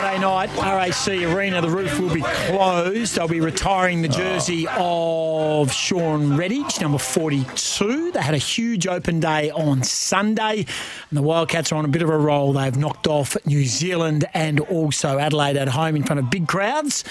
Friday night, RAC Arena. The roof will be closed. They'll be retiring the jersey of Shawn Redhage, number 42. They had a huge open day on Sunday, and the Wildcats are on a bit of a roll. They've knocked off New Zealand and also Adelaide at home in front of big crowds.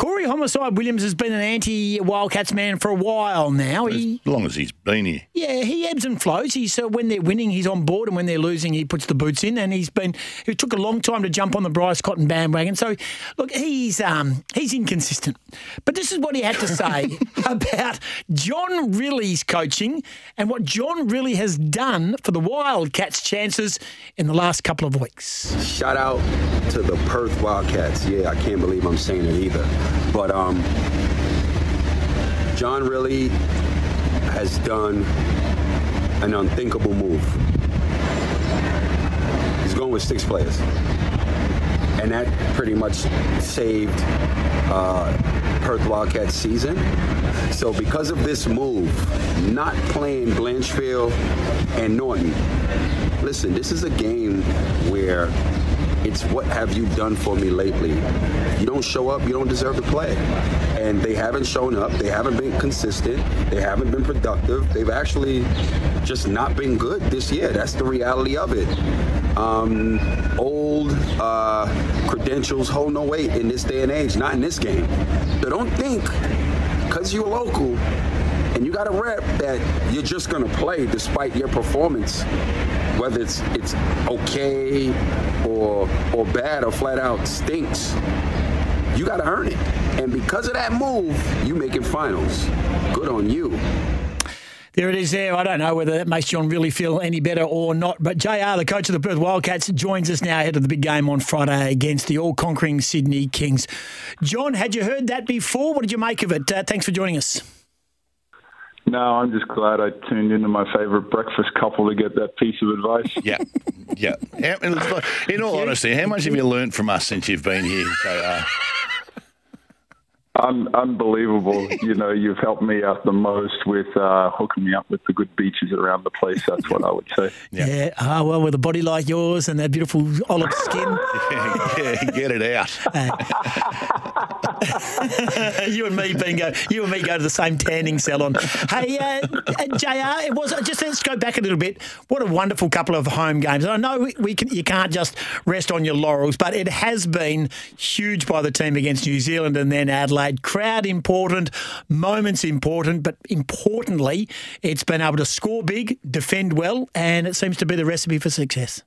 Corey Homicide Williams has been an anti Wildcats man for a while now. He, As long as he's been here. yeah, he ebbs and flows. He's uh, when they're winning, he's on board, and when they're losing, he puts the boots in. And he's been. It took a long time to jump on the Bryce Cotton bandwagon. So, look, he's um, he's inconsistent. But this is what he had to say about John Rillie's coaching and what John Rilly has done for the Wildcats' chances in the last couple of weeks. Shout out to the Perth Wildcats. Yeah, I can't believe I'm saying it either. But um, John Rillie has done an unthinkable move. He's going with six players. And that pretty much saved uh, Perth Wildcats season. So because of this move, not playing Blanchfield and Norton, listen, this is a game where it's what have you done for me lately? You don't show up, you don't deserve to play. And they haven't shown up, they haven't been consistent, they haven't been productive, they've actually just not been good this year. That's the reality of it. Um, old uh, credentials hold no weight in this day and age, not in this game. So don't think because you're local and you got a rep that you're just gonna play despite your performance, whether it's it's okay or or bad or flat out stinks. You gotta earn it, and because of that move, you making finals. Good on you. There it is there. I don't know whether that makes John Rillie feel any better or not. But JR, the coach of the Perth Wildcats, joins us now ahead of the big game on Friday against the all conquering Sydney Kings. John, had you heard that before? What did you make of it? Uh, thanks for joining us. No, I'm just glad I tuned into my favourite breakfast couple to get that piece of advice. Yeah, yeah. How- and it's like- In all honesty, how much have you learnt from us since you've been here? JR? Un- unbelievable. you know, you've helped me out the most with uh, hooking me up with the good beaches around the place. That's what I would say. Yeah. Ah, well, with a body like yours and that beautiful olive skin, yeah, get it out. you and me being go, you and me go to the same tanning salon. Hey, uh, uh, Jr. It was just let's go back a little bit. What a wonderful couple of home games. I know we, we can, you can't just rest on your laurels, but it has been huge by the team against New Zealand and then Adelaide. Crowd important, moments important, but importantly, it's been able to score big, defend well, and it seems to be the recipe for success.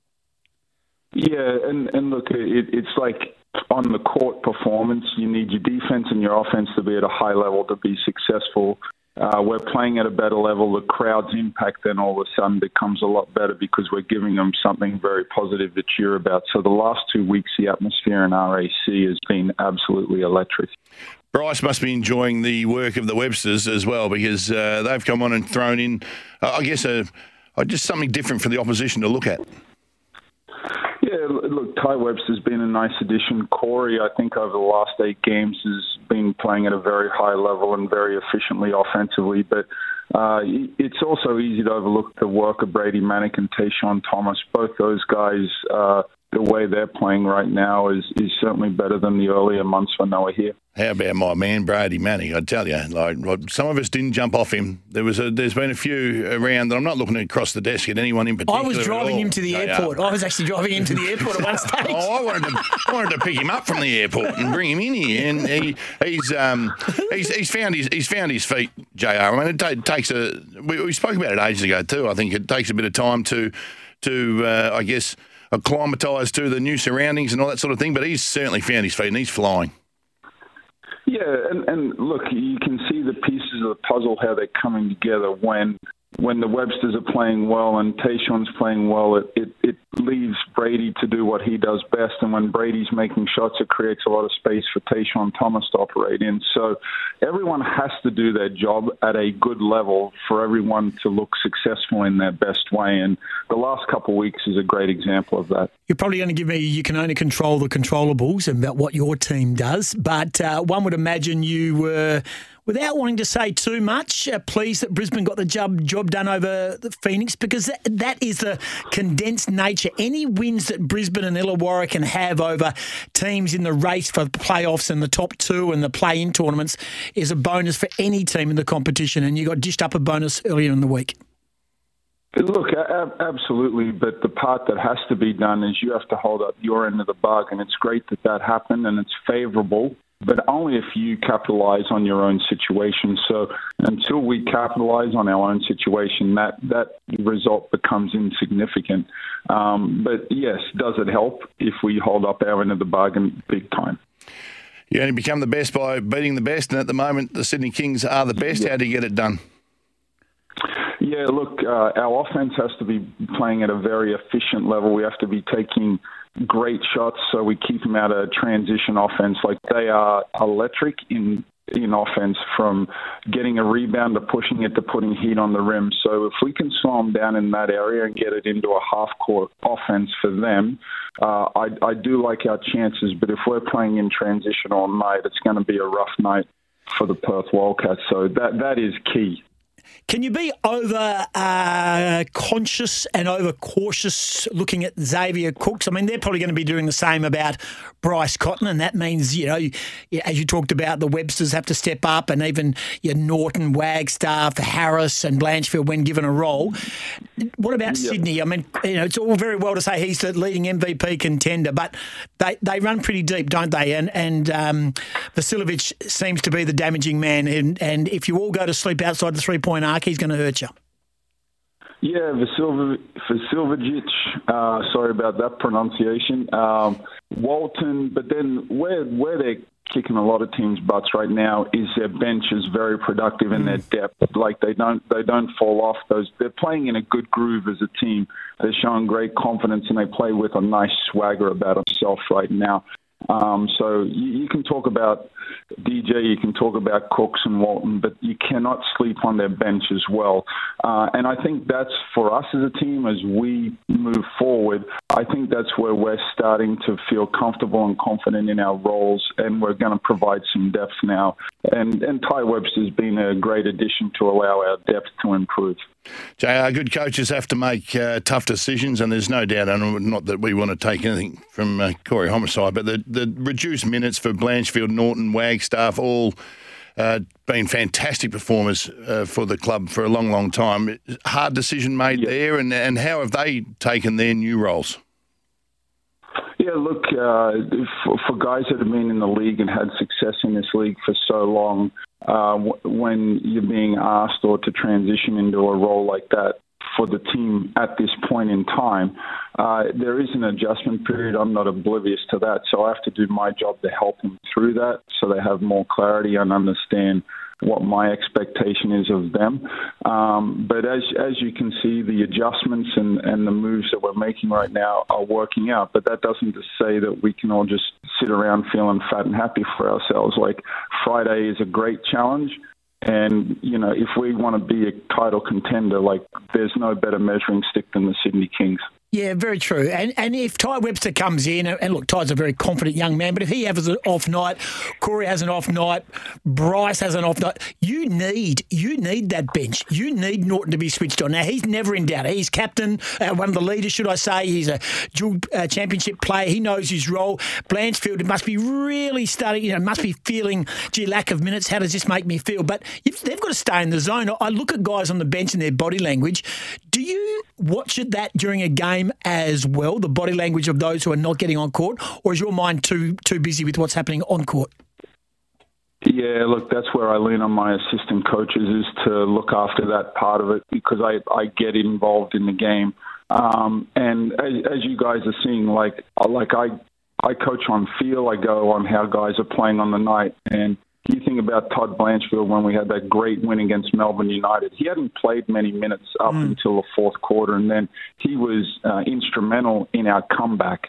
Yeah, and, and look, it, it's like on the court performance, you need your defense and your offense to be at a high level to be successful. Uh, we're playing at a better level. The crowd's impact then all of a sudden becomes a lot better because we're giving them something very positive to cheer about. So the last two weeks, the atmosphere in RAC has been absolutely electric. Bryce must be enjoying the work of the Websters as well because uh, they've come on and thrown in, uh, I guess, a, uh, just something different for the opposition to look at. Yeah, look, Tai Webster's been a nice addition. Corey, I think over the last eight games has been playing at a very high level and very efficiently offensively. But uh, it's also easy to overlook the work of Brady Manek and TaShawn Thomas. Both those guys, uh, the way they're playing right now is, is certainly better than the earlier months when they were here. How about my man Brady Manek? I tell you, like like, some of us didn't jump off him. There was a, there's been a few around that I'm not looking across the desk at anyone in particular. I was driving him to the They are. airport. I was actually driving him to the airport at one stage. Oh, I wanted to I wanted to pick him up from the airport and bring him in here, and he, he's um he's, he's found his he's found his feet, Jr. I mean, it ta- takes a we, we spoke about it ages ago too. I think it takes a bit of time to to uh, I guess acclimatise to the new surroundings and all that sort of thing. But he's certainly found his feet and he's flying. Yeah, and, and look, you can see the pieces of the puzzle how they're coming together when when the Websters are playing well and TaShawn's playing well, it, it, it leaves Brady to do what he does best. And when Brady's making shots, it creates a lot of space for TaShawn Thomas to operate in. So everyone has to do their job at a good level for everyone to look successful in their best way. And the last couple of weeks is a great example of that. You're probably going to give me you can only control the controllables about what your team does, but uh, one would imagine you were without wanting to say too much, uh, pleased that Brisbane got the job job done over the Phoenix because that, is the condensed nature. Any wins that Brisbane and Illawarra can have over teams in the race for the playoffs and the top two and the play-in tournaments is a bonus for any team in the competition. And you got dished up a bonus earlier in the week. Look, absolutely, but the part that has to be done is you have to hold up your end of the bargain. And it's great that that happened, and it's favourable but only if you capitalize on your own situation. So until we capitalize on our own situation, that, that result becomes insignificant. Um, but yes, does it help if we hold up our end of the bargain big time? You only become the best by beating the best, and at the moment, the Sydney Kings are the best. Yeah. How do you get it done? Yeah, look, uh, our offense has to be playing at a very efficient level. We have to be taking great shots, so we keep them out of transition offense. Like they are electric in in offense from getting a rebound to pushing it to putting heat on the rim. So if we can slow them down in that area and get it into a half court offense for them, uh, I, I do like our chances. But if we're playing in transition all night, it's going to be a rough night for the Perth Wildcats. So that that is key. Can you be over uh, conscious and over cautious looking at Xavier Cooks? I mean, they're probably going to be doing the same about Bryce Cotton, and that means, you know, as you talked about, the Websters have to step up, and even your Norton, Wagstaff, Harris, and Blanchfield when given a role. What about yep. Sydney? I mean, you know, it's all very well to say he's the leading MVP contender, but they, they run pretty deep, don't they? And and um, Vasiljevic seems to be the damaging man, and, and if you all go to sleep outside the three point arc, he's going to hurt you. Yeah, Vasiljevic, uh, sorry about that pronunciation. Um, Walton, but then where where they're kicking a lot of teams' butts right now is their bench is very productive in their mm. depth. Like they don't they don't fall off those. They're playing in a good groove as a team. They're showing great confidence and they play with a nice swagger about themselves right now. Um, so you, you, can talk about DJ, you can talk about Cooks and Walton, but you cannot sleep on their bench as well. Uh, and I think that's for us as a team as we move forward. I think that's where we're starting to feel comfortable and confident in our roles, and we're going to provide some depth now. And, and Tai Webster's been a great addition to allow our depth to improve. JR, good coaches have to make uh, tough decisions, and there's no doubt, and not that we want to take anything from uh, Corey Homicide, but the, the reduced minutes for Blanchfield, Norton, Wagstaff, all uh, been fantastic performers uh, for the club for a long, long time. Hard decision made yep. there, and, and how have they taken their new roles? Yeah, look, uh, for, for, guys that have been in the league and had success in this league for so long, uh, when you're being asked or to transition into a role like that for the team at this point in time, uh, there is an adjustment period. I'm not oblivious to that, so I have to do my job to help them through that so they have more clarity and understand what my expectation is of them. Um, but as as you can see, the adjustments and, and the moves that we're making right now are working out. But that doesn't say that we can all just sit around feeling fat and happy for ourselves. Like Friday is a great challenge. And, you know, if we want to be a title contender, like, there's no better measuring stick than the Sydney Kings. Yeah, very true. And and if Tai Webster comes in, and look, Tai's a very confident young man, but if he has an off night, Corey has an off night, Bryce has an off night, you need you need that bench. You need Norton to be switched on. Now he's never in doubt. He's captain, uh, one of the leaders, should I say? He's a dual uh, championship player. He knows his role. Blanchfield must be really starting. You know, must be feeling, gee, lack of minutes. How does this make me feel? But they've got to stay in the zone. I look at guys on the bench and their body language. Do you watch it that during a game? Game as well, the body language of those who are not getting on court, or is your mind too too busy with what's happening on court? Yeah, look, that's where I lean on my assistant coaches is to look after that part of it because I, I get involved in the game. Um, and as, as you guys are seeing, like like I I coach on feel, I go on how guys are playing on the night, and you think about Todd Blanchfield when we had that great win against Melbourne United. He hadn't played many minutes up until the fourth quarter, and then he was uh, instrumental in our comeback.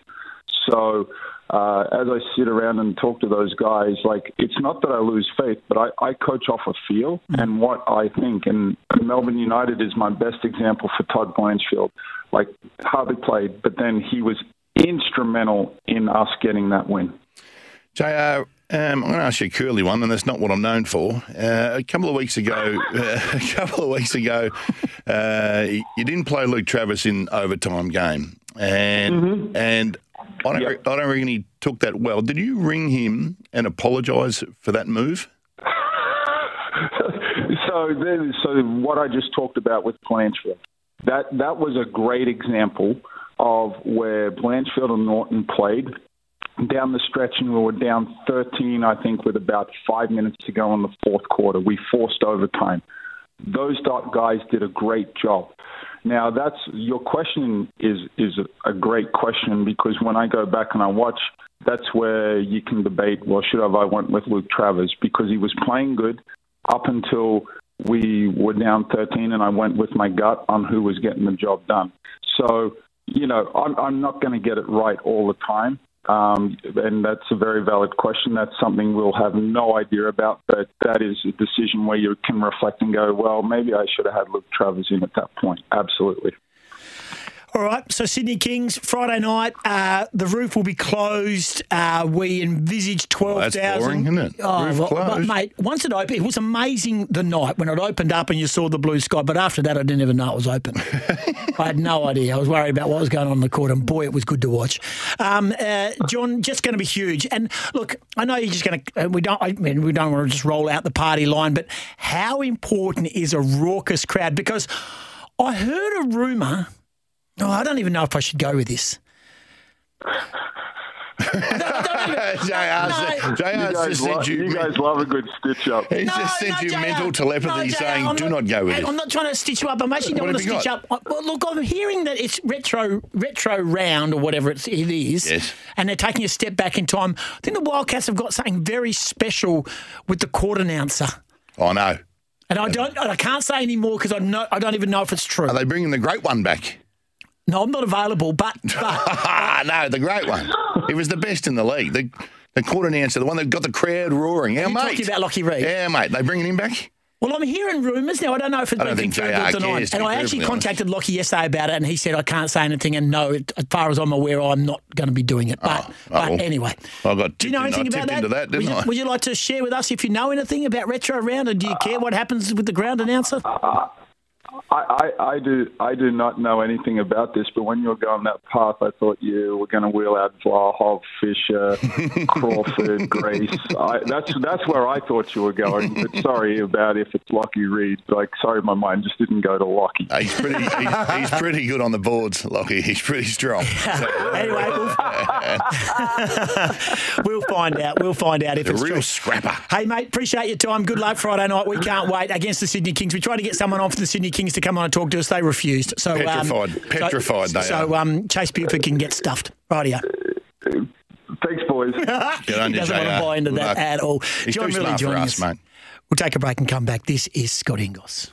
So uh, as I sit around and talk to those guys, like it's not that I lose faith, but I, I coach off a feel and what I think. And Melbourne United is my best example for Todd Blanchfield. Like hardly played, but then he was instrumental in us getting that win. JR, um, I'm going to ask you a curly one, and that's not what I'm known for. Uh, a couple of weeks ago, uh, a couple of weeks ago, uh, you didn't play Luke Travers in overtime game, and and I don't, Yep. I don't reckon he took that well. Did you ring him and apologise for that move? so then, so what I just talked about with Blanchfield, that that was a great example of where Blanchfield and Norton played down the stretch, and we were down 13, I think, with about five minutes to go in the fourth quarter. We forced overtime. Those guys did a great job. Now, that's your question is is a great question because when I go back and I watch, that's where you can debate. Well, should have I went with Luke Travers because he was playing good up until we were down 13, and I went with my gut on who was getting the job done. So, you know, I'm, I'm not going to get it right all the time. Um, and that's a very valid question. That's something we'll have no idea about, but that is a decision where you can reflect and go, well, maybe I should have had Luke Travers in at that point. Absolutely. All right, so Sydney Kings Friday night. Uh, the roof will be closed. Uh, we envisage twelve that's thousand. boring, isn't it? Oh, Roof well, but closed. mate, once it opened, it was amazing. The night when it opened up and you saw the blue sky, but after that, I didn't even know it was open. I had no idea. I was worried about what was going on in the court, and boy, it was good to watch. Um, uh, John, just going to be huge. And look, I know you're just going to. Uh, we don't. I mean, we don't want to just roll out the party line, but how important is a raucous crowd? Because I heard a rumor. Oh, I don't even know if I should go with this. JR, No. JR You guys, just sent you. you guys love a good stitch up. He's just sent you JR. mental telepathy No, JR, saying, I'm "Do not- not go with hey, it." I'm not trying to stitch you up. I'm actually don't What want to stitch got? up. Well, look, I'm hearing that it's retro retro round or whatever it's, it is. Yes. And they're taking a step back in time. I think the Wildcats have got something very special with the court announcer. Oh, I know. And I don't, I can't say any more because I know, I don't even know if it's true. Are they bringing the great one back? No, I'm not available. But, but no, the great one. He was the best in the league. The, the court announcer, the one that got the crowd roaring. Our you mate. talking about Lockie Reed? Yeah, mate. They bringing him back? Well, I'm hearing rumours now. I don't know if it's been confirmed or denied. And I actually honest. contacted Lockie yesterday about it, and he said I can't say anything. And no, as far as I'm aware, I'm not going to be doing it. But, Oh, oh, but anyway, I got do you know in- anything about that? that, didn't would, you, would you like to share with us if you know anything about retro round, and do you care what happens with the ground announcer? I, I, I do I do not know anything about this, but when you were going that path, I thought you were going to wheel out Vlahov, Fisher, Crawford, Grace. I, that's that's where I thought you were going. But sorry about if it's Lockie Reed. Like sorry, my mind just didn't go to Lockie. Uh, He's pretty. he's, he's pretty good on the boards, Lockie. He's pretty strong. So, anyway, we'll, we'll find out. We'll find out if a it's a real true. scrapper. Hey, mate, appreciate your time. Good luck Friday night. We can't wait against the Sydney Kings. We try to get someone on for the Sydney Kings to come on and talk to us. They refused. So Petrified. Um, Petrified So, they so are. um, Chase Buford can get stuffed. Rightio. Thanks, boys. Good on he doesn't want to buy into that luck. at all. He's John too really smart for joining us, mate. We'll take a break and come back. This is Scott Ingos.